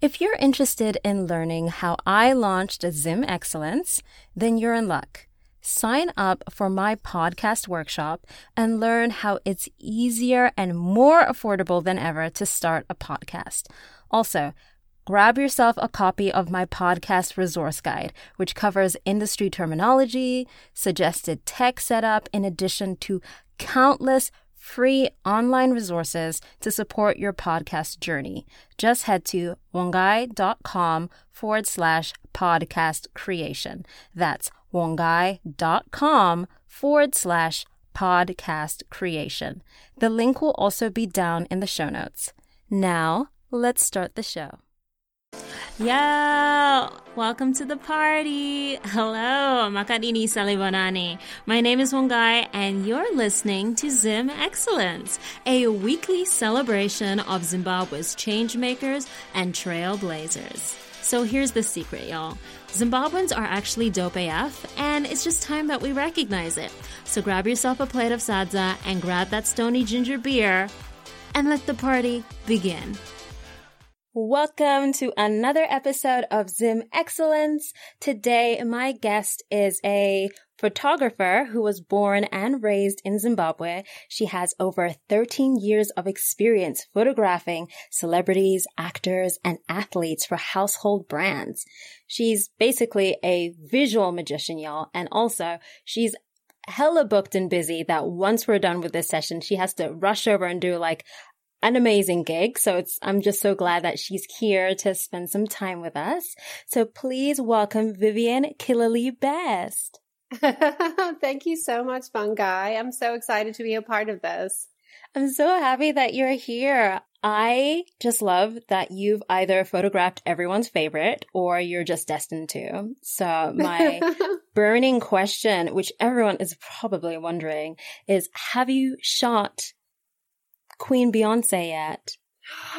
If you're interested in learning how I launched Zim Excellence, then you're in luck. Sign up for my podcast workshop and learn how it's easier and more affordable than ever to start a podcast. Also, grab yourself a copy of my podcast resource guide, which covers industry terminology, suggested tech setup, in addition to countless free online resources to support your podcast journey. Just head to wongai.com forward slash podcast creation. That's wongai.com forward slash podcast creation. The link will also be down in the show notes. Now, let's start the show. Yo, welcome to the party. Hello, Makadini Salibonani. My name is Wongai and you're listening to Zim Excellence, a weekly celebration of Zimbabwe's changemakers and trailblazers. So here's the secret, y'all. Zimbabweans are actually dope AF, and it's just time that we recognize it. So grab yourself a plate of sadza and grab that Stoney ginger beer and let the party begin. Welcome to another episode of Zim Excellence. Today, my guest is a photographer who was born and raised in Zimbabwe. She has over 13 years of experience photographing celebrities, actors, and athletes for household brands. She's basically a visual magician, y'all. And also, she's hella booked and busy that once we're done with this session, she has to rush over and do like an amazing gig. So it's, I'm just so glad that she's here to spend some time with us. So please welcome Vivien Killilea Best. Thank you so much, Wongai. I'm so excited to be a part of this. I'm so happy that you're here. I just love that you've either photographed everyone's favorite or you're just destined to. So my burning question, which everyone is probably wondering is, have you shot Queen Beyonce yet?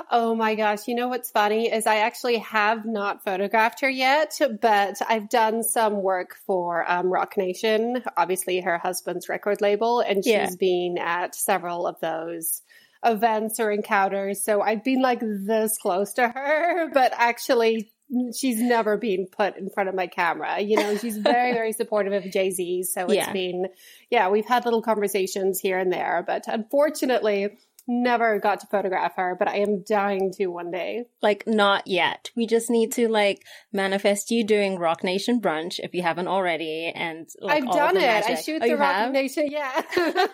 Oh my gosh. You know what's funny is I actually have not photographed her yet, but I've done some work for um, Roc Nation, obviously her husband's record label, and she's yeah. been at several of those events or encounters. So I've been like this close to her, but actually she's never been put in front of my camera. You know, she's very, very supportive of Jay Z. So it's yeah. been, yeah, we've had little conversations here and there, but unfortunately, never got to photograph her, but I am dying to one day. Like, not yet. We just need to like manifest you doing Roc Nation brunch if you haven't already. And like, I've done it. Magic. I shoot oh, the Rock have? Nation. Yeah.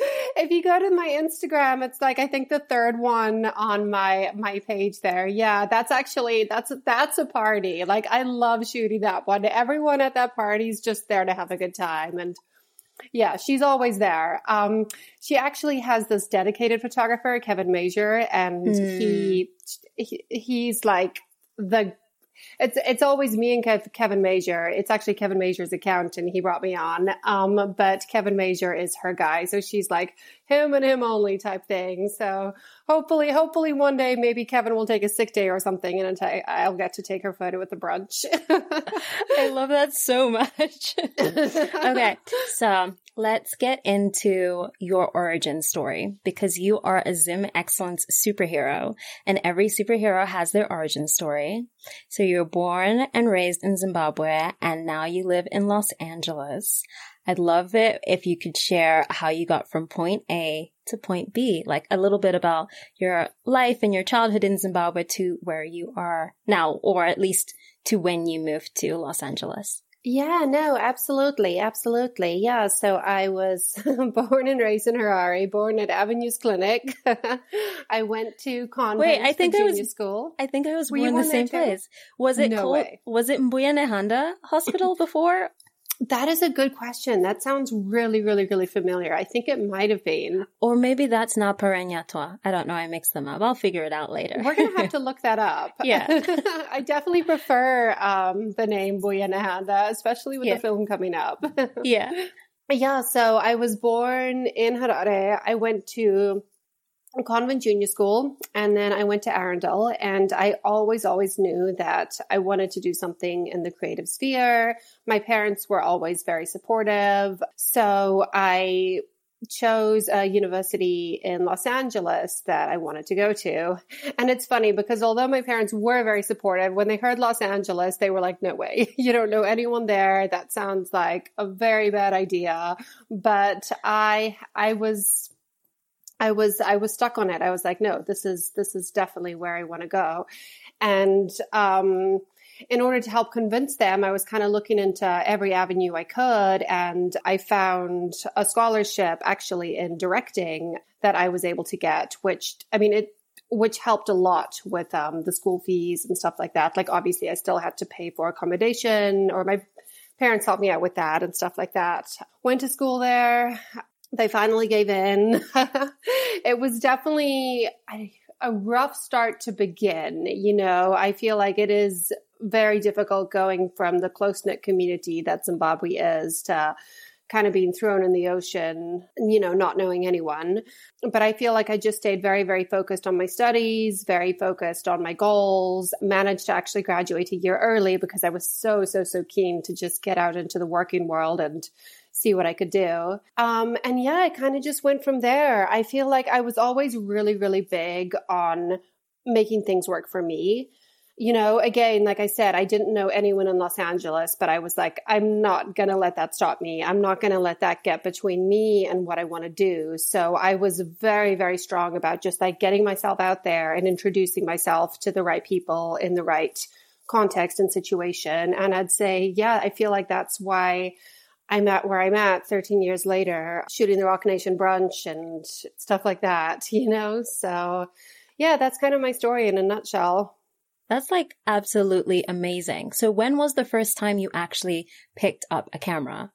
if you go to my Instagram, it's like I think the third one on my my page there. Yeah, that's actually that's that's a party. Like I love shooting that one. Everyone at that party is just there to have a good time and yeah, she's always there. Um, she actually has this dedicated photographer, Kevin Major, and mm. he, he he's like the it's it's always me and Kev, Kevin Major. It's actually Kevin Major's account, and he brought me on. Um, but Kevin Major is her guy, so she's like him and him only type thing. So hopefully, hopefully one day maybe Kevin will take a sick day or something, and I'll get to take her photo at the brunch. I love that so much. okay, so let's get into your origin story because you are a Zim Excellence superhero, and every superhero has their origin story. So you're born and raised in Zimbabwe, and now you live in Los Angeles. I'd love it if you could share how you got from point A to point B, like a little bit about your life and your childhood in Zimbabwe to where you are now, or at least to when you moved to Los Angeles. Yeah, no, absolutely. Absolutely. Yeah. So I was born and raised in Harare, born at Avenues Clinic. I went to convent Wait, I think I was, school. I think I was Were born in the same place. Was it no called, way. was it Mbuya Nehanda Hospital before? That is a good question. That sounds really, really, really familiar. I think it might have been. Or maybe that's not Parirenyatwa. I don't know. I mixed them up. I'll figure it out later. We're going to have to look that up. Yeah. I definitely prefer um, the name Mbuya Nehanda, especially with yeah. the film coming up. yeah. Yeah. So I was born in Harare. I went to convent junior school and then I went to Arundel and I always, always knew that I wanted to do something in the creative sphere. My parents were always very supportive. So I chose a university in Los Angeles that I wanted to go to. And it's funny because although my parents were very supportive, when they heard Los Angeles, they were like, no way, you don't know anyone there. That sounds like a very bad idea. But I, I was, I was, I was stuck on it. I was like, no, this is, this is definitely where I want to go. And, um, in order to help convince them, I was kind of looking into every avenue I could. And I found a scholarship actually in directing that I was able to get, which, I mean, it, which helped a lot with um, the school fees and stuff like that. Like, obviously, I still had to pay for accommodation, or my parents helped me out with that and stuff like that. Went to school there. They finally gave in. it was definitely a rough start to begin. You know, I feel like it is very difficult going from the close knit community that Zimbabwe is to kind of being thrown in the ocean, you know, not knowing anyone. But I feel like I just stayed very, very focused on my studies, very focused on my goals, managed to actually graduate a year early because I was so, so, so keen to just get out into the working world and see what I could do. Um, and yeah, I kind of just went from there. I feel like I was always really, really big on making things work for me you know, again, like I said, I didn't know anyone in Los Angeles, but I was like, I'm not going to let that stop me. I'm not going to let that get between me and what I want to do. So I was very, very strong about just like getting myself out there and introducing myself to the right people in the right context and situation. And I'd say, yeah, I feel like that's why I'm at where I'm at 13 years later, shooting the Roc Nation brunch and stuff like that, you know? So yeah, that's kind of my story in a nutshell. That's like absolutely amazing. So when was the first time you actually picked up a camera?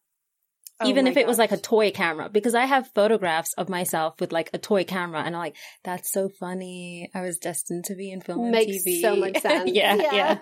Oh Even if it gosh. was like a toy camera, because I have photographs of myself with like a toy camera and I'm like, that's so funny. I was destined to be in film and TV. so much sense. yeah, yeah.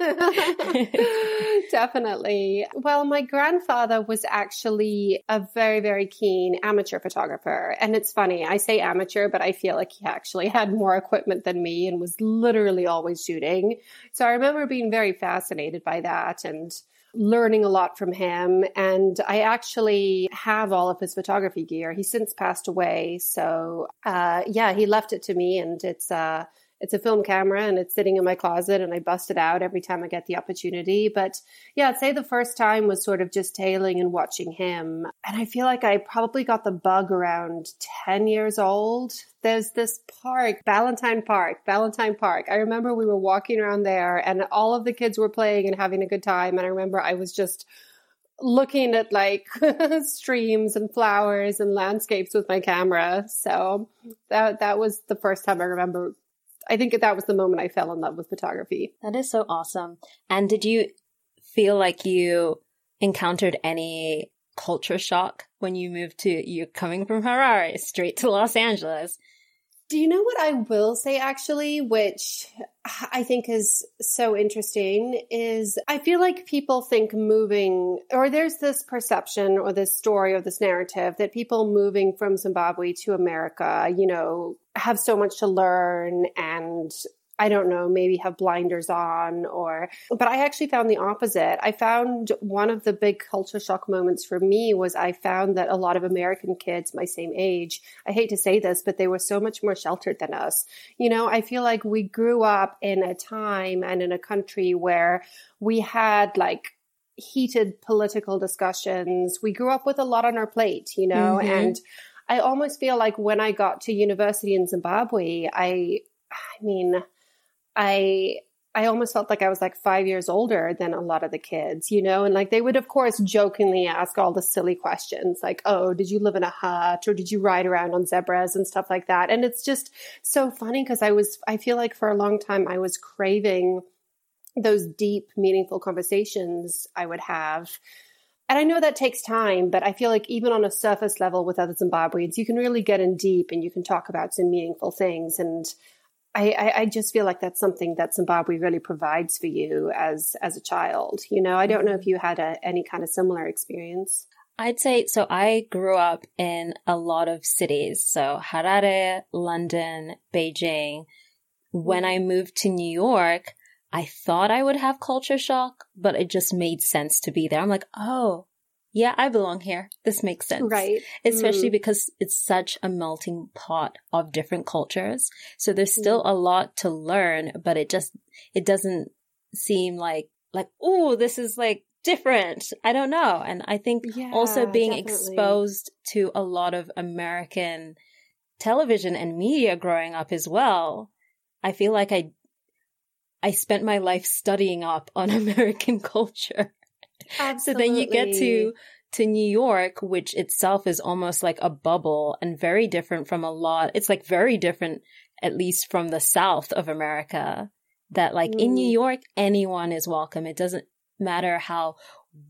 yeah. Definitely. Well, my grandfather was actually a very, very keen amateur photographer. And it's funny, I say amateur, but I feel like he actually had more equipment than me and was literally always shooting. So I remember being very fascinated by that and learning a lot from him. And I actually have all of his photography gear. He's since passed away. So, uh, yeah, he left it to me and it's, uh, it's a film camera and it's sitting in my closet and I bust it out every time I get the opportunity. But yeah, I'd say the first time was sort of just tailing and watching him. And I feel like I probably got the bug around 10 years old. There's this park, Valentine Park, Valentine Park. I remember we were walking around there and all of the kids were playing and having a good time. And I remember I was just looking at like streams and flowers and landscapes with my camera. So that that was the first time I remember I think that was the moment I fell in love with photography. That is so awesome. And did you feel like you encountered any culture shock when you moved to, you're coming from Harare straight to Los Angeles? Do you know what I will say actually, which I think is so interesting is I feel like people think moving or there's this perception or this story or this narrative that people moving from Zimbabwe to America, you know, have so much to learn and I don't know, maybe have blinders on or, but I actually found the opposite. I found one of the big culture shock moments for me was I found that a lot of American kids my same age, I hate to say this, but they were so much more sheltered than us. You know, I feel like we grew up in a time and in a country where we had like heated political discussions. We grew up with a lot on our plate, you know, mm-hmm. and I almost feel like when I got to university in Zimbabwe, I, I mean, I I almost felt like I was like five years older than a lot of the kids, you know? And like they would, of course, jokingly ask all the silly questions like, oh, did you live in a hut or did you ride around on zebras and stuff like that? And it's just so funny because I was, I feel like for a long time I was craving those deep, meaningful conversations I would have. And I know that takes time, but I feel like even on a surface level with other Zimbabweans, you can really get in deep and you can talk about some meaningful things. And I, I, I, just feel like that's something that Zimbabwe really provides for you as as a child. You know, I don't know if you had a, any kind of similar experience. I'd say so. I grew up in a lot of cities, so Harare, London, Beijing. When I moved to New York, I thought I would have culture shock, but it just made sense to be there. I'm like, oh, yeah, I belong here. This makes sense. Right. Especially mm. because it's such a melting pot of different cultures. So there's still mm. a lot to learn, but it just, it doesn't seem like, like, oh, this is like different. I don't know. And I think yeah, also being definitely. exposed to a lot of American television and media growing up as well, I feel like I I spent my life studying up on American culture. Absolutely. so then you get to to New York, which itself is almost like a bubble and very different from a lot. It's like very different, at least from the South of America. That like mm. in New mm. York, anyone is welcome. It doesn't matter how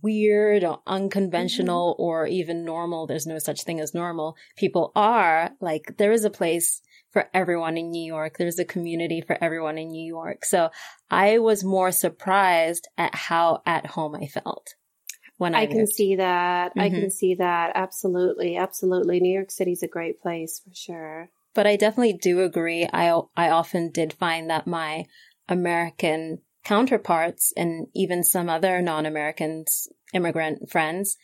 weird or unconventional mm-hmm. or even normal. There's no such thing as normal. People are like, there is a place for everyone in New York. There's a community for everyone in New York. So I was more surprised at how at home I felt when I, I can see that. Mm-hmm. I can mm-hmm. see that. Absolutely. Absolutely. New York City's a great place for sure. But I definitely do agree. I, I often did find that my American counterparts and even some other non-Americans, immigrant friends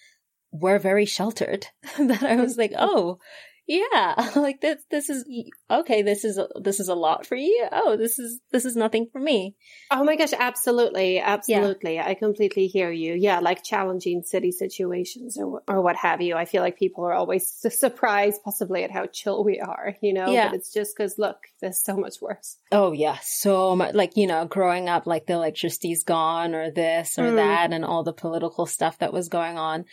were very sheltered. That I was like, oh, yeah, like this, this is, okay, this is, this is a lot for you. Oh, this is, this is nothing for me. Oh my gosh. Absolutely. Absolutely. Yeah. I completely hear you. Yeah. Like challenging city situations or, or what have you. I feel like people are always surprised possibly at how chill we are, you know, yeah. but it's just because look, there's so much worse. Oh yeah. So much, like, you know, growing up, like the electricity's gone or this or mm. that and all the political stuff that was going on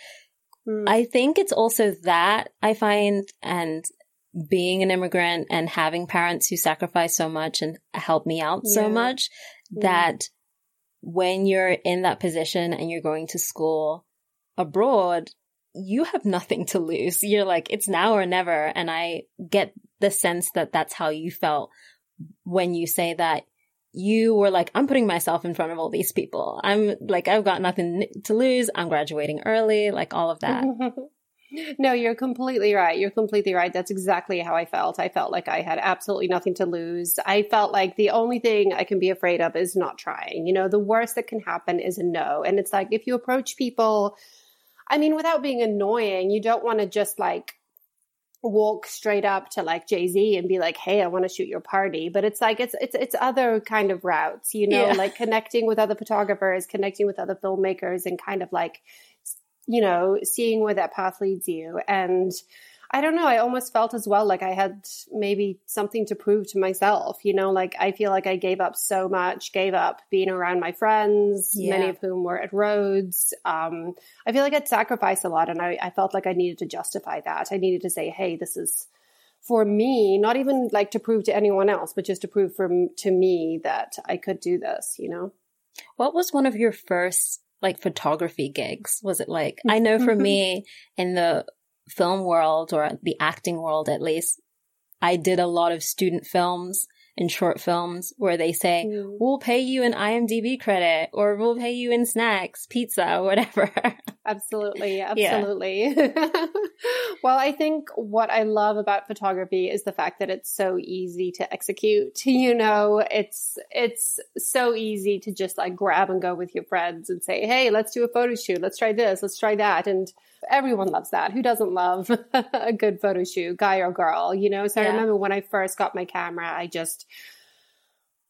Mm. I think it's also that I find and being an immigrant and having parents who sacrifice so much and help me out yeah. so much yeah. that when you're in that position and you're going to school abroad, you have nothing to lose. You're like, it's now or never. And I get the sense that that's how you felt when you say that you were like, I'm putting myself in front of all these people. I'm like, I've got nothing to lose. I'm graduating early, like all of that. no, you're completely right. You're completely right. That's exactly how I felt. I felt like I had absolutely nothing to lose. I felt like the only thing I can be afraid of is not trying. You know, the worst that can happen is a no. And it's like if you approach people, I mean, without being annoying, you don't want to just like walk straight up to like Jay-Z and be like, "Hey, I want to shoot your party." But it's like it's it's it's other kind of routes, you know, yeah. like connecting with other photographers, connecting with other filmmakers and kind of like you know, seeing where that path leads you and I don't know. I almost felt as well like I had maybe something to prove to myself. You know, like I feel like I gave up so much, gave up being around my friends, yeah. many of whom were at Rhodes. Um, I feel like I'd sacrificed a lot and I, I felt like I needed to justify that. I needed to say, hey, this is for me, not even like to prove to anyone else, but just to prove for to me that I could do this, you know? What was one of your first like photography gigs? Was it like, I know for me in the film world or the acting world at least, I did a lot of student films and short films where they say, mm. we'll pay you an IMDb credit or we'll pay you in snacks, pizza, whatever. Absolutely. Absolutely. Yeah. well, I think what I love about photography is the fact that it's so easy to execute. You know, it's, it's so easy to just like grab and go with your friends and say, Hey, let's do a photo shoot. Let's try this. Let's try that. And everyone loves that. Who doesn't love a good photo shoot, guy or girl, you know? So yeah. I remember when I first got my camera, I just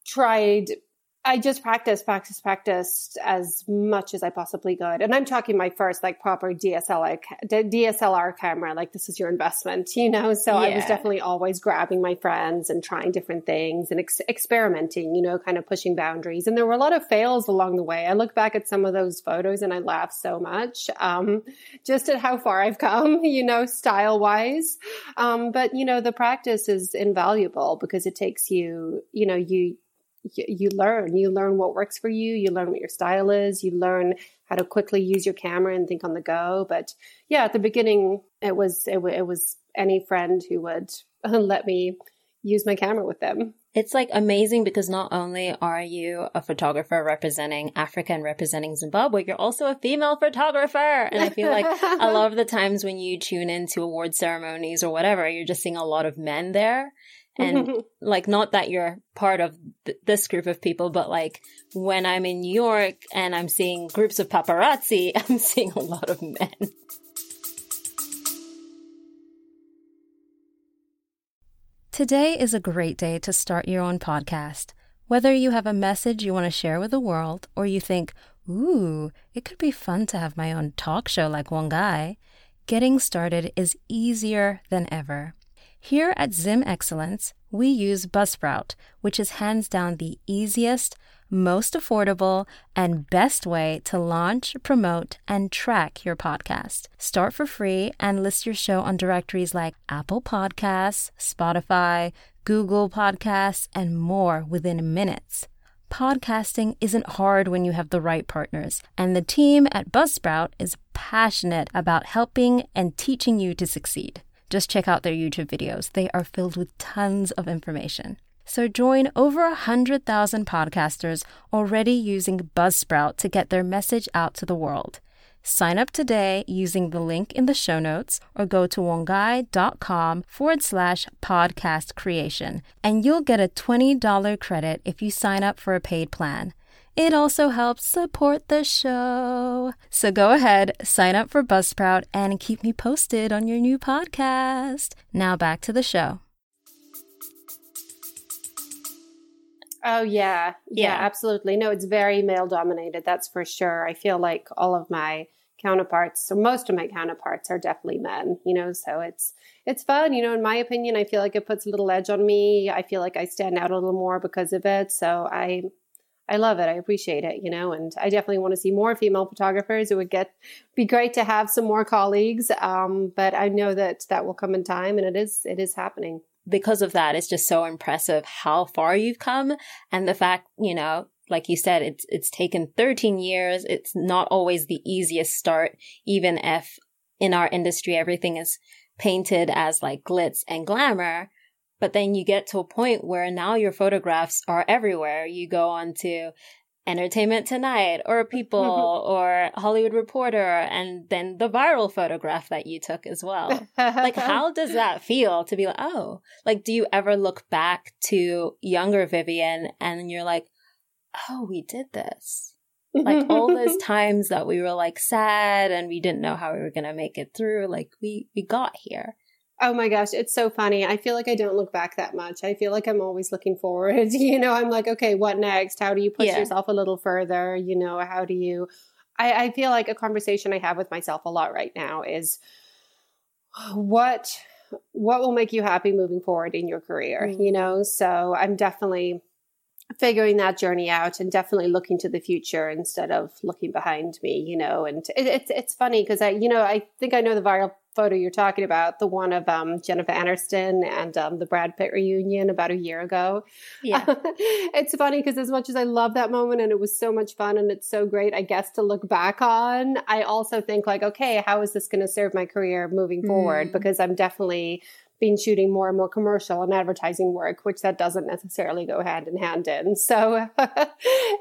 tried I just practiced, practiced, practiced as much as I possibly could. And I'm talking my first like proper DSLR, DSLR camera. Like this is your investment, you know? So yeah. I was definitely always grabbing my friends and trying different things and ex- experimenting, you know, kind of pushing boundaries. And there were a lot of fails along the way. I look back at some of those photos and I laugh so much, um, just at how far I've come, you know, style wise. Um, but you know, the practice is invaluable because it takes you, you know, you, you learn. You learn what works for you. You learn what your style is. You learn how to quickly use your camera and think on the go. But yeah, at the beginning, it was it, it was any friend who would let me use my camera with them. It's like amazing because not only are you a photographer representing Africa and representing Zimbabwe, you're also a female photographer. And I feel like a lot of the times when you tune into award ceremonies or whatever, you're just seeing a lot of men there. And like, not that you're part of th- this group of people, but like when I'm in New York and I'm seeing groups of paparazzi, I'm seeing a lot of men. Today is a great day to start your own podcast. Whether you have a message you want to share with the world or you think, ooh, it could be fun to have my own talk show like one guy, getting started is easier than ever. Here at Zim Excellence, we use Buzzsprout, which is hands down the easiest, most affordable, and best way to launch, promote, and track your podcast. Start for free and list your show on directories like Apple Podcasts, Spotify, Google Podcasts, and more within minutes. Podcasting isn't hard when you have the right partners, and the team at Buzzsprout is passionate about helping and teaching you to succeed. Just check out their YouTube videos. They are filled with tons of information. So join over 100,000 podcasters already using Buzzsprout to get their message out to the world. Sign up today using the link in the show notes or go to wongai.com forward slash podcast creation and you'll get a $20 credit if you sign up for a paid plan. It also helps support the show. So go ahead, sign up for Buzzsprout, and keep me posted on your new podcast. Now back to the show. Oh yeah. yeah. Yeah, absolutely. No, it's very male dominated, that's for sure. I feel like all of my counterparts, so most of my counterparts are definitely men, you know, so it's it's fun, you know, in my opinion, I feel like it puts a little edge on me. I feel like I stand out a little more because of it. So I I love it. I appreciate it, you know, and I definitely want to see more female photographers. It would get be great to have some more colleagues, um, but I know that that will come in time, and it is it is happening because of that, it's just so impressive how far you've come. And the fact, you know, like you said, it's, it's taken 13 years. It's not always the easiest start, even if in our industry, everything is painted as like glitz and glamour. But then you get to a point where now your photographs are everywhere. You go on to Entertainment Tonight or People or Hollywood Reporter and then the viral photograph that you took as well. like, how does that feel to be like, oh, like, do you ever look back to younger Vivien and you're like, oh, we did this? like all those times that we were like sad and we didn't know how we were going to make it through, like we, we got here. Oh my gosh, it's so funny. I feel like I don't look back that much. I feel like I'm always looking forward. You know, I'm like, okay, what next? How do you push yeah. yourself a little further? You know, how do you I, I feel like a conversation I have with myself a lot right now is what what will make you happy moving forward in your career, mm-hmm. you know? So I'm definitely figuring that journey out and definitely looking to the future instead of looking behind me, you know. And it, it's it's funny because I, you know, I think I know the viral photo you're talking about, the one of um, Jennifer Aniston and um, the Brad Pitt reunion about a year ago. Yeah, it's funny because as much as I love that moment and it was so much fun and it's so great, I guess to look back on, I also think like, okay, how is this going to serve my career moving mm. forward? Because I'm definitely been shooting more and more commercial and advertising work, which that doesn't necessarily go hand in hand in. So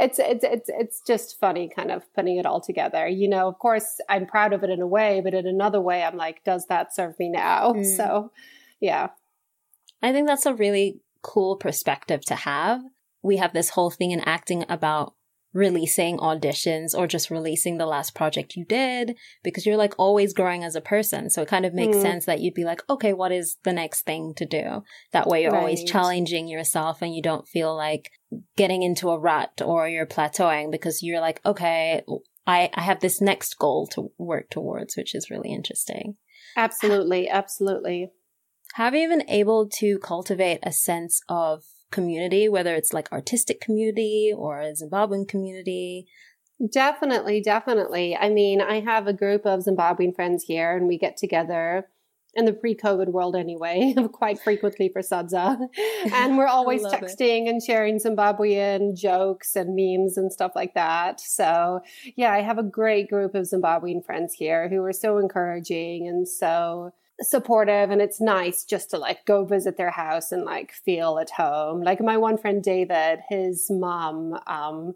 it's it's it's it's just funny kind of putting it all together. You know, of course I'm proud of it in a way, but in another way I'm like, does that serve me now? Mm. So yeah. I think that's a really cool perspective to have. We have this whole thing in acting about releasing auditions or just releasing the last project you did because you're like always growing as a person. So it kind of makes mm. sense that you'd be like, okay, what is the next thing to do? That way you're right. always challenging yourself and you don't feel like getting into a rut or you're plateauing because you're like, okay, I, I have this next goal to work towards, which is really interesting. Absolutely. Absolutely. Have you been able to cultivate a sense of community, whether it's like artistic community or a Zimbabwean community? Definitely, definitely. I mean, I have a group of Zimbabwean friends here and we get together in the pre-COVID world anyway, quite frequently for Sadza. And we're always texting it. and sharing Zimbabwean jokes and memes and stuff like that. So yeah, I have a great group of Zimbabwean friends here who are so encouraging and so supportive and it's nice just to like go visit their house and like feel at home. Like my one friend David, his mom, um,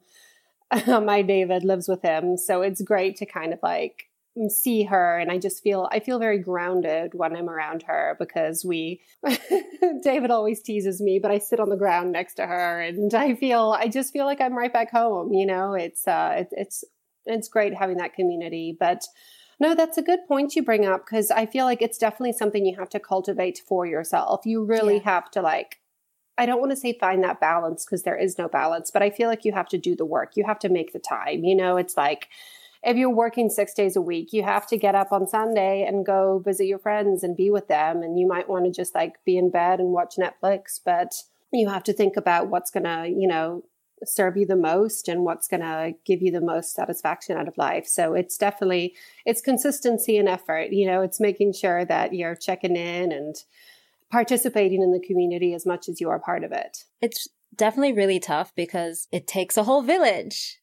my David lives with him. So it's great to kind of like see her and I just feel I feel very grounded when I'm around her because we David always teases me but I sit on the ground next to her and I feel I just feel like I'm right back home you know it's uh it, it's it's great having that community but no that's a good point you bring up because I feel like it's definitely something you have to cultivate for yourself you really yeah. have to like I don't want to say find that balance because there is no balance but I feel like you have to do the work you have to make the time you know it's like if you're working six days a week, you have to get up on Sunday and go visit your friends and be with them. And you might want to just like be in bed and watch Netflix, but you have to think about what's going to, you know, serve you the most and what's going to give you the most satisfaction out of life. So it's definitely it's consistency and effort, you know, it's making sure that you're checking in and participating in the community as much as you are part of it. It's definitely really tough because it takes a whole village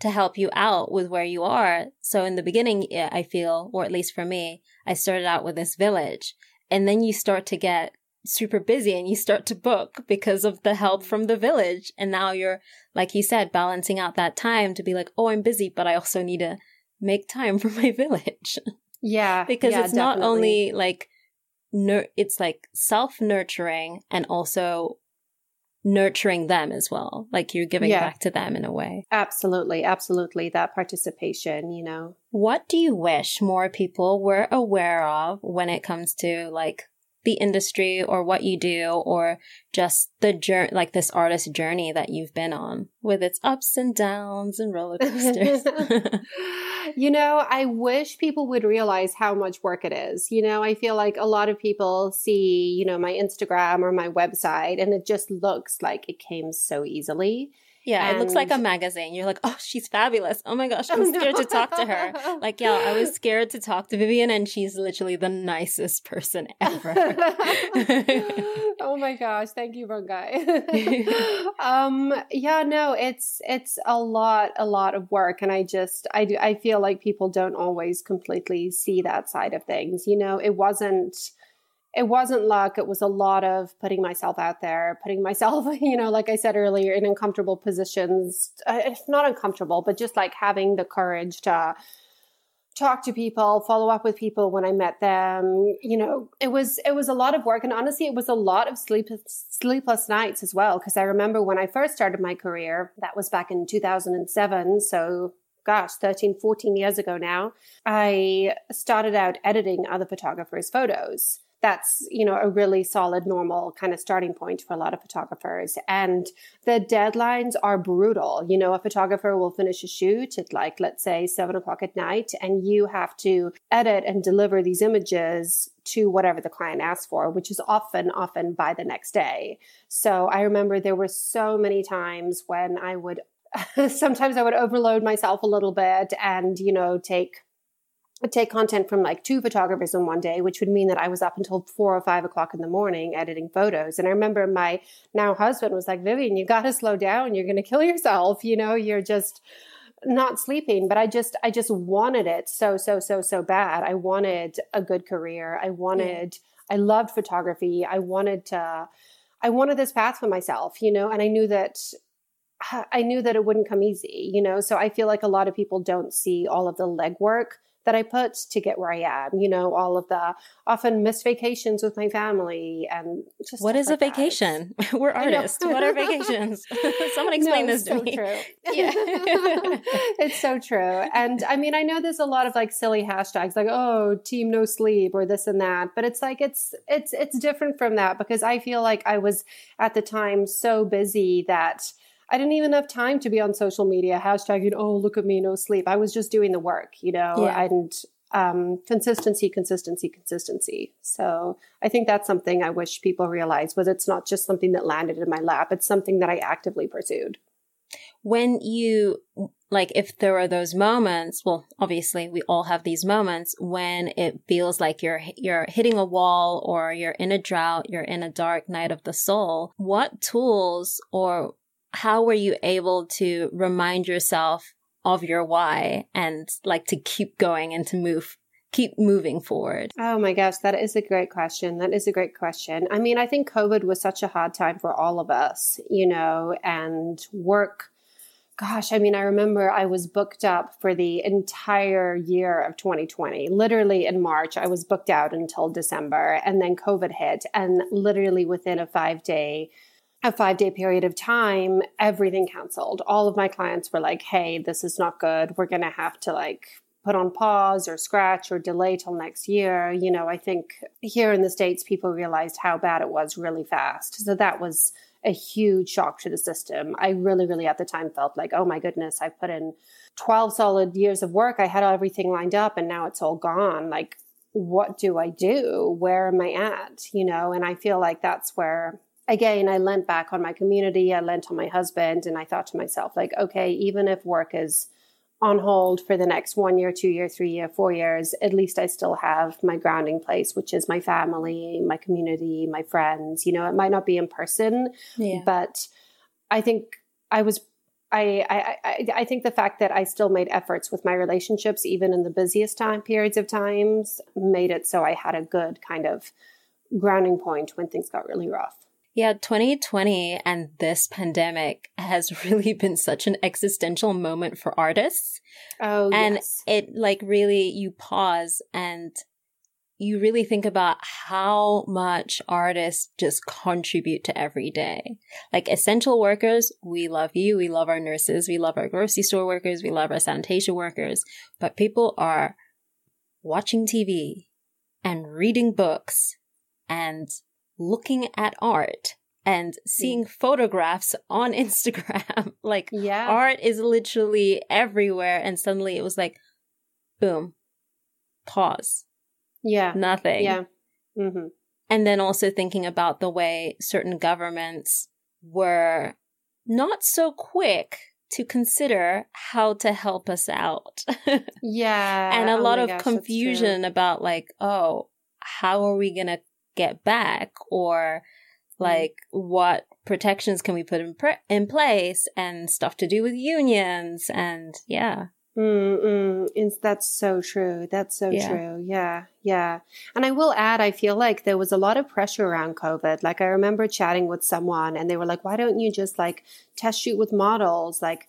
to help you out with where you are. So in the beginning, I feel, or at least for me, I started out with this village and then you start to get super busy and you start to book because of the help from the village. And now you're, like you said, balancing out that time to be like, oh, I'm busy, but I also need to make time for my village. Yeah. because yeah, it's definitely. not only like, nur- it's like self nurturing and also nurturing them as well. Like you're giving yeah. back to them in a way. Absolutely. Absolutely. That participation, you know. What do you wish more people were aware of when it comes to like the industry or what you do or just the journey, like this artist journey that you've been on with its ups and downs and roller coasters. you know, I wish people would realize how much work it is. You know, I feel like a lot of people see, you know, my Instagram or my website and it just looks like it came so easily. Yeah, and it looks like a magazine. You're like, oh, she's fabulous. Oh my gosh, I'm scared to talk to her. Like, yeah, I was scared to talk to Vivian, and she's literally the nicest person ever. oh my gosh, thank you, Wongai. um, yeah, no, it's it's a lot, a lot of work, and I just, I do, I feel like people don't always completely see that side of things. You know, it wasn't it wasn't luck. It was a lot of putting myself out there, putting myself, you know, like I said earlier, in uncomfortable positions. Uh, not uncomfortable, but just like having the courage to talk to people, follow up with people when I met them. You know, it was it was a lot of work, and honestly, it was a lot of sleepless sleepless nights as well. Because I remember when I first started my career, that was back in 2007. So gosh, 13, 14 years ago now, I started out editing other photographers' photos that's you know a really solid normal kind of starting point for a lot of photographers. And the deadlines are brutal. You know a photographer will finish a shoot at like let's say seven o'clock at night and you have to edit and deliver these images to whatever the client asks for which is often often by the next day. So i remember there were so many times when i would sometimes i would overload myself a little bit and you know take take content from like two photographers in one day, which would mean that I was up until four or five o'clock in the morning editing photos. And I remember my now husband was like, Vivien, you got to slow down. You're going to kill yourself. You know, you're just not sleeping. But I just, I just wanted it so, so, so, so bad. I wanted a good career. I wanted, yeah. I loved photography. I wanted to, I wanted this path for myself, you know, and I knew that I knew that it wouldn't come easy, you know. So I feel like a lot of people don't see all of the legwork that I put to get where I am. You know, all of the often missed vacations with my family and just what is like a vacation? We're artists. what are vacations? Someone explain no, this to so me. True. Yeah, it's so true. And I mean, I know there's a lot of like silly hashtags like oh team no sleep or this and that, but it's like it's it's it's different from that because I feel like I was at the time so busy that I didn't even have time to be on social media hashtagging, oh, look at me, no sleep. I was just doing the work, you know, yeah. and um, consistency, consistency, consistency. So I think that's something I wish people realize was it's not just something that landed in my lap. It's something that I actively pursued. When you, like, if there are those moments, well, obviously we all have these moments when it feels like you're, you're hitting a wall or you're in a drought, you're in a dark night of the soul. What tools or how were you able to remind yourself of your why and like to keep going and to move keep moving forward? Oh my gosh, that is a great question. That is a great question. I mean, I think COVID was such a hard time for all of us, you know, and work gosh, I mean, I remember I was booked up for the entire year of 2020. Literally in March, I was booked out until December, and then COVID hit, and literally within a five day a five day period of time, everything canceled. All of my clients were like, hey, this is not good. We're going to have to like put on pause or scratch or delay till next year. You know, I think here in the States, people realized how bad it was really fast. So that was a huge shock to the system. I really, really at the time felt like, oh my goodness, I put in 12 solid years of work. I had everything lined up and now it's all gone. Like, what do I do? Where am I at? You know, and I feel like that's where, again, I lent back on my community. I lent on my husband and I thought to myself, like, okay, even if work is on hold for the next one year, two year, three year, four years, at least I still have my grounding place, which is my family, my community, my friends. You know, it might not be in person, yeah. but I think I was. I, I, I think the fact that I still made efforts with my relationships, even in the busiest time periods of times, made it so I had a good kind of grounding point when things got really rough. Yeah, 2020 and this pandemic has really been such an existential moment for artists. Oh, and yes. it like really, you pause and you really think about how much artists just contribute to every day. Like essential workers, we love you. We love our nurses. We love our grocery store workers. We love our sanitation workers. But people are watching TV and reading books and looking at art and seeing photographs on Instagram. like, yeah. art is literally everywhere. And suddenly it was like, boom, pause. Yeah. Nothing. Yeah. Mm-hmm. And then also thinking about the way certain governments were not so quick to consider how to help us out. yeah. And a oh lot of gosh, confusion about like, oh, how are we going to get back or mm-hmm. like what protections can we put in pre- in place and stuff to do with unions and yeah Mm-mm. that's so true. That's so yeah. true. Yeah. Yeah. And I will add, I feel like there was a lot of pressure around COVID. Like I remember chatting with someone and they were like, why don't you just like test shoot with models? Like,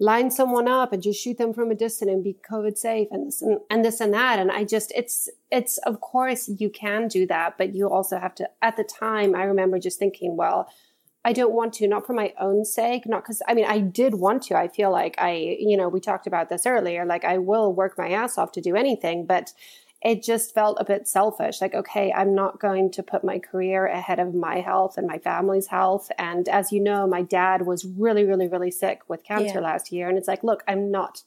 line someone up and just shoot them from a distance and be COVID safe and this and, and this and that. And I just, it's, it's, of course you can do that, but you also have to, at the time, I remember just thinking, well, I don't want to, not for my own sake, not because, I mean, I did want to. I feel like I, you know, we talked about this earlier, like I will work my ass off to do anything, but it just felt a bit selfish. Like, okay, I'm not going to put my career ahead of my health and my family's health. And as you know, my dad was really, really, really sick with cancer yeah. last year. And it's like, look, I'm not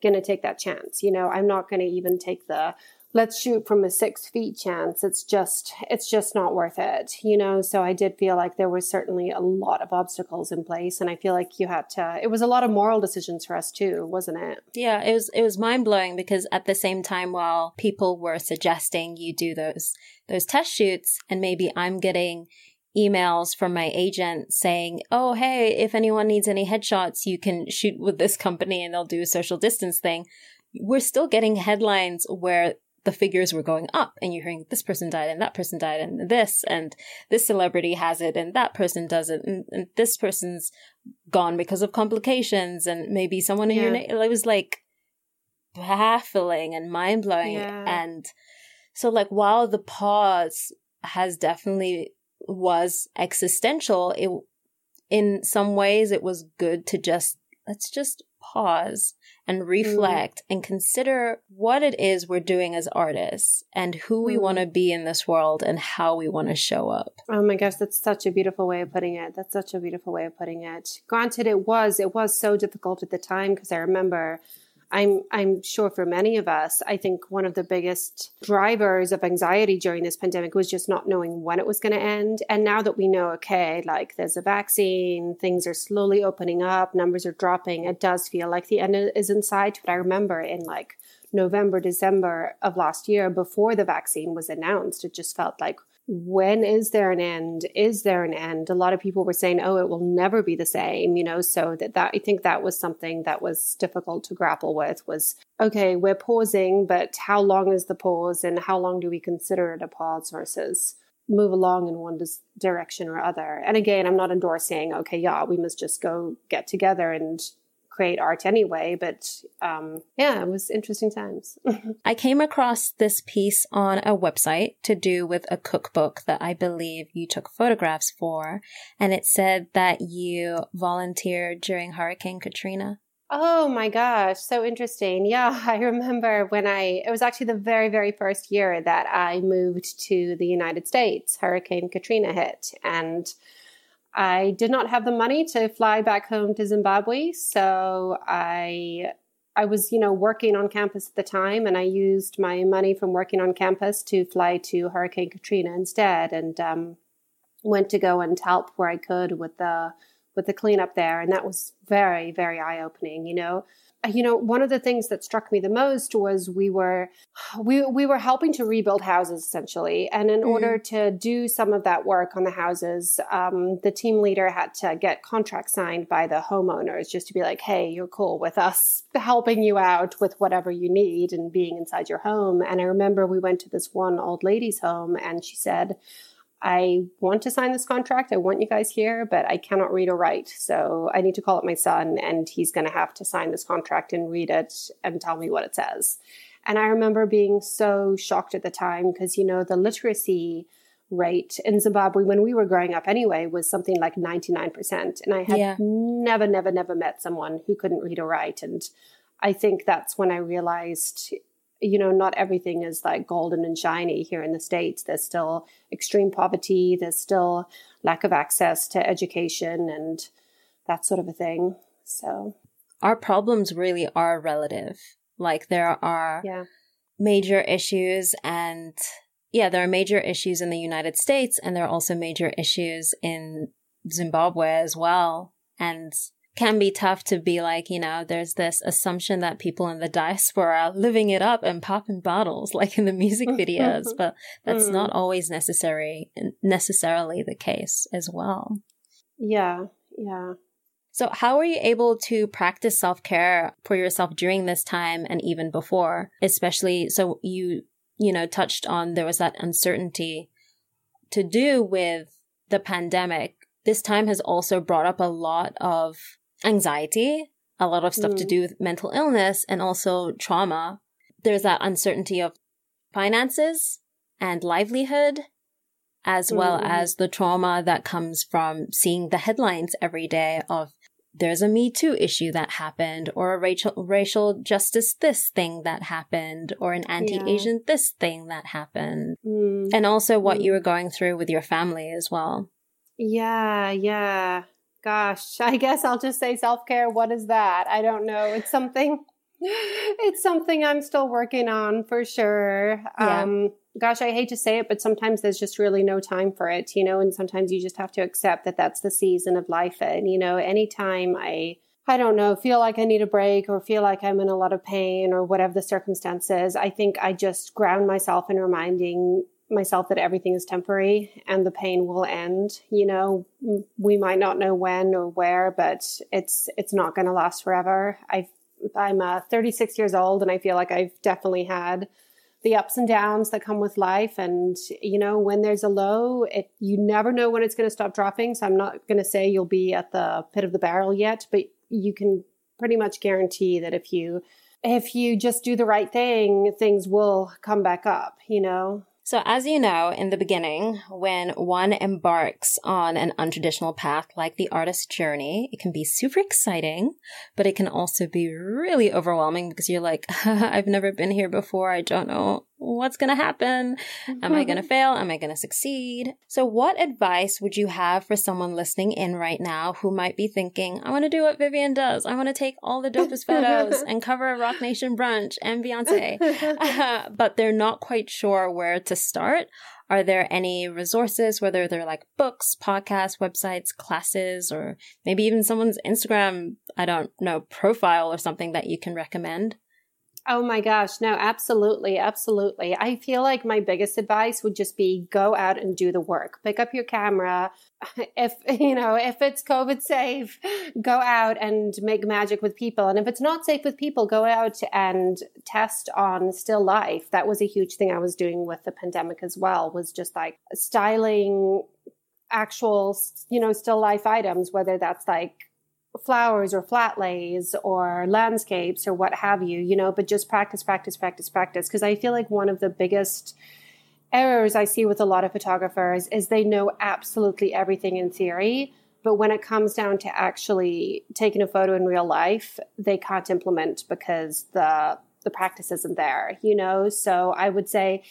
going to take that chance. You know, I'm not going to even take the let's shoot from a six feet chance it's just it's just not worth it you know so i did feel like there was certainly a lot of obstacles in place and i feel like you had to it was a lot of moral decisions for us too wasn't it yeah it was it was mind-blowing because at the same time while people were suggesting you do those those test shoots and maybe i'm getting emails from my agent saying, Oh, hey, if anyone needs any headshots, you can shoot with this company and they'll do a social distance thing. We're still getting headlines where the figures were going up and you're hearing this person died and that person died and this and this celebrity has it and that person doesn't and, and this person's gone because of complications and maybe someone in yeah. your na- it was like baffling and mind-blowing yeah. and so like while the pause has definitely was existential it in some ways it was good to just let's just pause and reflect mm. and consider what it is we're doing as artists and who we mm. want to be in this world and how we want to show up. Oh my gosh, that's such a beautiful way of putting it. That's such a beautiful way of putting it. Granted, it was, it was so difficult at the time because I remember I'm I'm sure for many of us, I think one of the biggest drivers of anxiety during this pandemic was just not knowing when it was going to end. And now that we know, okay, like there's a vaccine, things are slowly opening up, numbers are dropping, it does feel like the end is in sight. But I remember in like November, December of last year, before the vaccine was announced, it just felt like when is there an end? Is there an end? A lot of people were saying, oh, it will never be the same, you know, so that, that I think that was something that was difficult to grapple with was, okay, we're pausing, but how long is the pause and how long do we consider it a pause versus move along in one direction or other? And again, I'm not endorsing, okay, yeah, we must just go get together and create art anyway. But um, yeah, it was interesting times. I came across this piece on a website to do with a cookbook that I believe you took photographs for. And it said that you volunteered during Hurricane Katrina. Oh my gosh, so interesting. Yeah, I remember when I, it was actually the very, very first year that I moved to the United States. Hurricane Katrina hit. And I did not have the money to fly back home to Zimbabwe. So I, I was, you know, working on campus at the time and I used my money from working on campus to fly to Hurricane Katrina instead and um, went to go and help where I could with the, with the cleanup there. And that was very, very eye opening, you know. You know, one of the things that struck me the most was we were we we were helping to rebuild houses essentially, and in mm. order to do some of that work on the houses, um, the team leader had to get contracts signed by the homeowners just to be like, "Hey, you're cool with us helping you out with whatever you need and being inside your home." And I remember we went to this one old lady's home, and she said, I want to sign this contract. I want you guys here, but I cannot read or write. So I need to call up my son and he's going to have to sign this contract and read it and tell me what it says. And I remember being so shocked at the time because, you know, the literacy rate in Zimbabwe when we were growing up anyway was something like 99%. And I had yeah. never, never, never met someone who couldn't read or write. And I think that's when I realized you know, not everything is like golden and shiny here in the States. There's still extreme poverty. There's still lack of access to education and that sort of a thing. So our problems really are relative. Like there are yeah. major issues and yeah, there are major issues in the United States and there are also major issues in Zimbabwe as well. And can be tough to be like, you know, there's this assumption that people in the diaspora are living it up and popping bottles like in the music videos, but that's mm. not always necessary necessarily the case as well. Yeah, yeah. So how were you able to practice self-care for yourself during this time and even before? Especially so you you know touched on there was that uncertainty to do with the pandemic. This time has also brought up a lot of anxiety, a lot of stuff mm. to do with mental illness and also trauma. There's that uncertainty of finances and livelihood, as mm. well as the trauma that comes from seeing the headlines every day of there's a Me Too issue that happened, or a racial, racial justice this thing that happened, or an anti-Asian yeah. this thing that happened. Mm. And also what you mm. were going through with your family as well. Yeah, yeah. Gosh, I guess I'll just say self care. What is that? I don't know. It's something. It's something I'm still working on for sure. Yeah. Um, gosh, I hate to say it, but sometimes there's just really no time for it, you know, and sometimes you just have to accept that that's the season of life. And, you know, anytime I, I don't know, feel like I need a break or feel like I'm in a lot of pain or whatever the circumstances, I think I just ground myself in reminding myself that everything is temporary and the pain will end. You know, we might not know when or where, but it's it's not going to last forever. I I'm uh, 36 years old and I feel like I've definitely had the ups and downs that come with life and you know when there's a low it you never know when it's going to stop dropping so i'm not going to say you'll be at the pit of the barrel yet but you can pretty much guarantee that if you if you just do the right thing things will come back up you know so, as you know, in the beginning, when one embarks on an untraditional path like the artist journey, it can be super exciting, but it can also be really overwhelming because you're like, I've never been here before. I don't know what's going to happen? Am I going to fail? Am I going to succeed? So, what advice would you have for someone listening in right now who might be thinking, I want to do what Vivien does. I want to take all the dopest photos and cover a Roc Nation brunch and Beyonce, uh, but they're not quite sure where to start? Are there any resources, whether they're like books, podcasts, websites, classes, or maybe even someone's Instagram, I don't know, profile or something that you can recommend? Oh my gosh. No, absolutely. Absolutely. I feel like my biggest advice would just be go out and do the work. Pick up your camera. If, you know, if it's COVID safe, go out and make magic with people. And if it's not safe with people, go out and test on still life. That was a huge thing I was doing with the pandemic as well, was just like styling actual, you know, still life items, whether that's like flowers or flat lays or landscapes or what have you, you know, but just practice, practice, practice, practice. Because I feel like one of the biggest errors I see with a lot of photographers is they know absolutely everything in theory, but when it comes down to actually taking a photo in real life, they can't implement because the the practice isn't there, you know? So I would say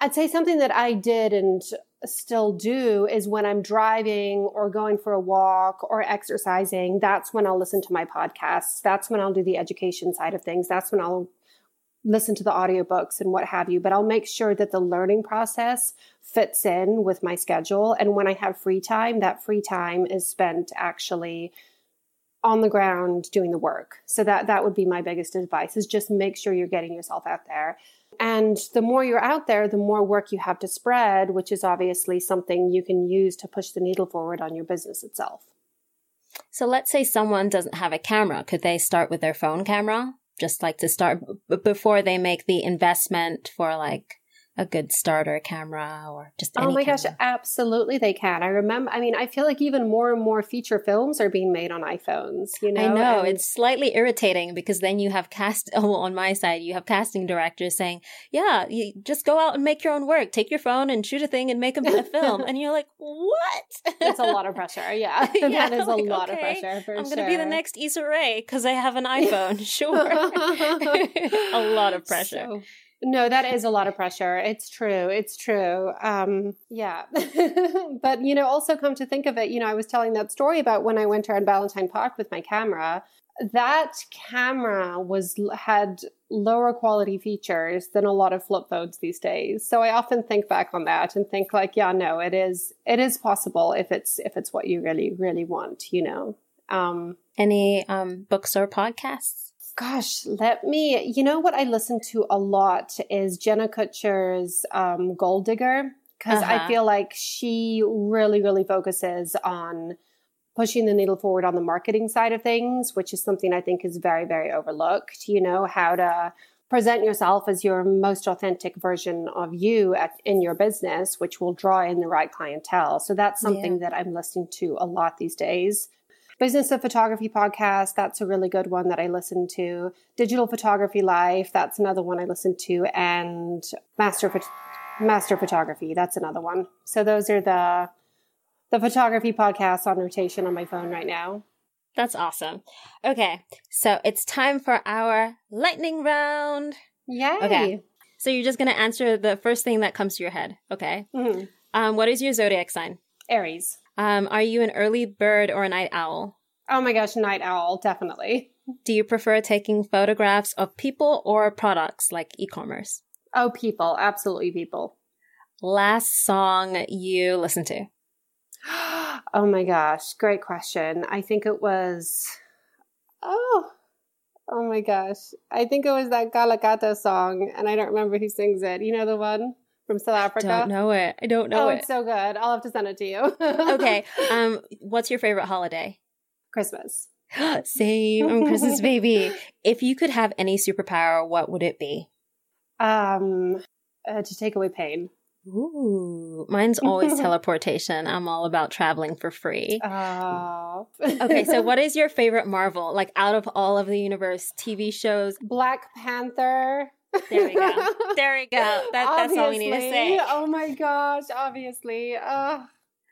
I'd say something that I did and still do is when I'm driving or going for a walk or exercising, that's when I'll listen to my podcasts. That's when I'll do the education side of things. That's when I'll listen to the audiobooks and what have you. But I'll make sure that the learning process fits in with my schedule. And when I have free time, that free time is spent actually on the ground doing the work. So that that would be my biggest advice is just make sure you're getting yourself out there. And the more you're out there, the more work you have to spread, which is obviously something you can use to push the needle forward on your business itself. So let's say someone doesn't have a camera. Could they start with their phone camera? Just like to start b- before they make the investment for like a good starter camera or just oh my camera. gosh absolutely they can. I remember i mean i feel like even more and more feature films are being made on iphones you know i know and it's slightly irritating because then you have cast oh, on my side you have casting directors saying yeah you just go out and make your own work. Take your phone and shoot a thing and make a, a film. And you're like what? It's a lot of pressure yeah, yeah that is like, a lot okay, of pressure for i'm sure. gonna be the next Issa Rae because i have an iphone. Sure. A lot of pressure. So- no, that is a lot of pressure. It's true. It's true. Um, yeah. but, you know, also come to think of it, you know, I was telling that story about when I went around Valentine Park with my camera. That camera was had lower quality features than a lot of flip phones these days. So I often think back on that and think like, yeah, no, it is it is possible if it's if it's what you really really want, you know. Um, Any um, books or podcasts? Gosh, let me. You know what I listen to a lot is Jenna Kutcher's um, Goal Digger because uh-huh. I feel like she really, really focuses on pushing the needle forward on the marketing side of things, which is something I think is very, very overlooked. You know, how to present yourself as your most authentic version of you at, in your business, which will draw in the right clientele. So that's something yeah. that I'm listening to a lot these days. Business of Photography podcast, that's a really good one that I listen to. Digital Photography Life, that's another one I listen to. And Master, Master Photography, that's another one. So those are the, the photography podcasts on rotation on my phone right now. That's awesome. Okay, so it's time for our lightning round. Yay! Okay, so you're just gonna answer the first thing that comes to your head. Okay. Mm-hmm. Um, what is your zodiac sign? Aries. Um, are you an early bird or a night owl? Oh my gosh, night owl, definitely. Do you prefer taking photographs of people or products like e commerce? Oh, people, absolutely people. Last song you listened to? oh my gosh, great question. I think it was, oh, oh my gosh. I think it was that Galakata song, and I don't remember who sings it. You know the one? From South Africa? I don't know it. I don't know oh, it. it's so good. I'll have to send it to you. okay. Um, what's your favorite holiday? Christmas. Same. I'm Christmas baby. If you could have any superpower, what would it be? Um, uh, to take away pain. Ooh, mine's always teleportation. I'm all about traveling for free. Oh. okay, so what is your favorite Marvel? Like out of all of the universe TV shows? Black Panther. There we go. There we go. That, that's all we need to say. Oh my gosh, obviously. Uh.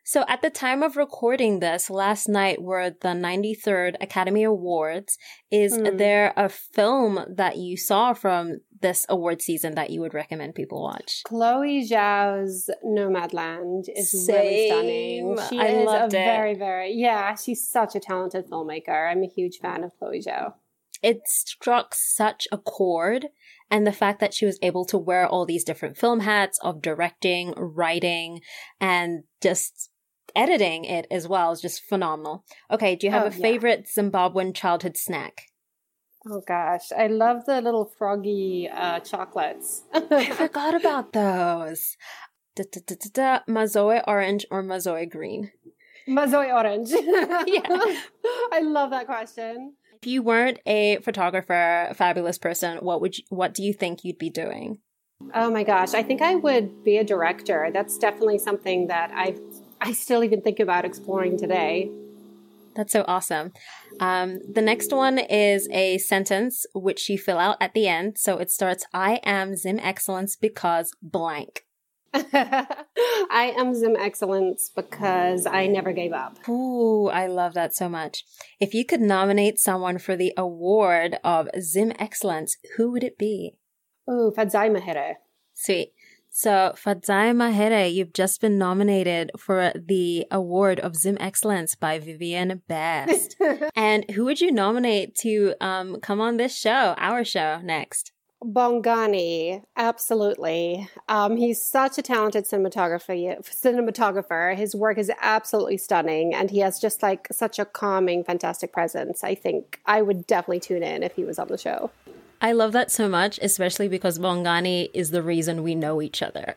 So at the time of recording this, last night were the 93rd Academy Awards. Is hmm. there a film that you saw from this award season that you would recommend people watch? Chloe Zhao's Nomadland is Same. really stunning. She I is a it. very, very, yeah, she's such a talented filmmaker. I'm a huge fan of Chloe Zhao. It struck such a chord and the fact that she was able to wear all these different film hats of directing, writing, and just editing it as well is just phenomenal. Okay, do you have oh, a favorite yeah. Zimbabwean childhood snack? Oh gosh, I love the little froggy uh, chocolates. I forgot about those. Da, da, da, da, da. Mazoe orange or Mazoe green? Mazoe orange. yeah. I love that question. If you weren't a photographer, a fabulous person, what would you, what do you think you'd be doing? Oh my gosh, I think I would be a director. That's definitely something that I I still even think about exploring today. That's so awesome. Um, the next one is a sentence which you fill out at the end. So it starts, I am Zim Excellence because blank. I am Zim Excellence because I never gave up. Ooh, I love that so much. If you could nominate someone for the award of Zim Excellence, who would it be? Ooh, Fadzai Mahere. Sweet. So, Fadzai Mahere, you've just been nominated for the award of Zim Excellence by Vivien Best. and who would you nominate to um, come on this show, our show, next? Bongani, absolutely. Um, he's such a talented cinematographer. Cinematographer. His work is absolutely stunning, and he has just like such a calming, fantastic presence. I think I would definitely tune in if he was on the show. I love that so much, especially because Bongani is the reason we know each other.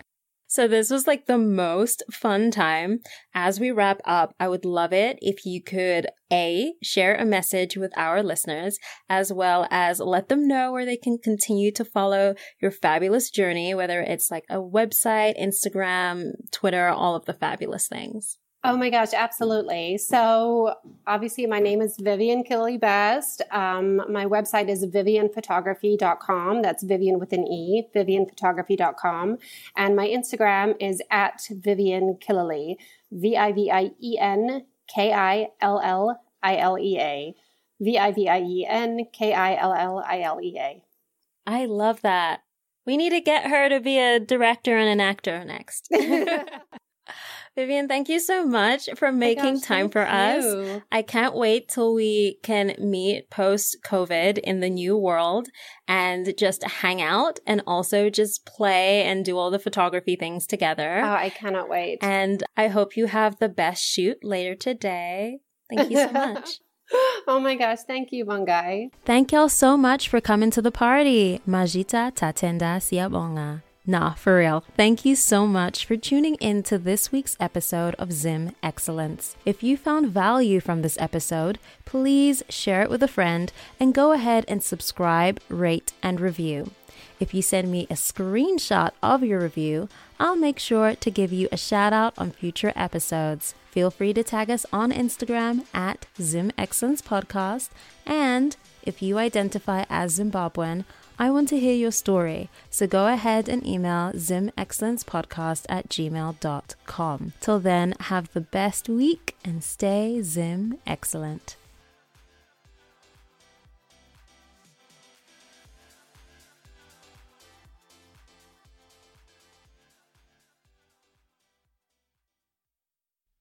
So this was like the most fun time. As we wrap up, I would love it if you could A, share a message with our listeners, as well as let them know where they can continue to follow your fabulous journey, whether it's like a website, Instagram, Twitter, all of the fabulous things. Oh my gosh, absolutely. So, obviously, my name is Vivien Killilea Best. Um, my website is vivienphotography.com. That's Vivien with an E, vivienphotography.com. And my Instagram is at Vivien Killilea, V I V I E N K I L L I L E A. V I V I E N K I L L I L E A. I love that. We need to get her to be a director and an actor next. Vivien, thank you so much for oh making gosh, time for us. I can't wait till we can meet post COVID in the new world and just hang out and also just play and do all the photography things together. Oh, I cannot wait. And I hope you have the best shoot later today. Thank you so much. oh my gosh, thank you, Bongai. Thank y'all so much for coming to the party. Majita tatenda siabonga. Nah, for real. Thank you so much for tuning in to this week's episode of Zim Excellence. If you found value from this episode, please share it with a friend and go ahead and subscribe, rate, and review. If you send me a screenshot of your review, I'll make sure to give you a shout out on future episodes. Feel free to tag us on Instagram at Zim Excellence Podcast. And if you identify as Zimbabwean, I want to hear your story, so go ahead and email zimexcellencepodcast at gmail.com. Till then, have the best week and stay Zim excellent.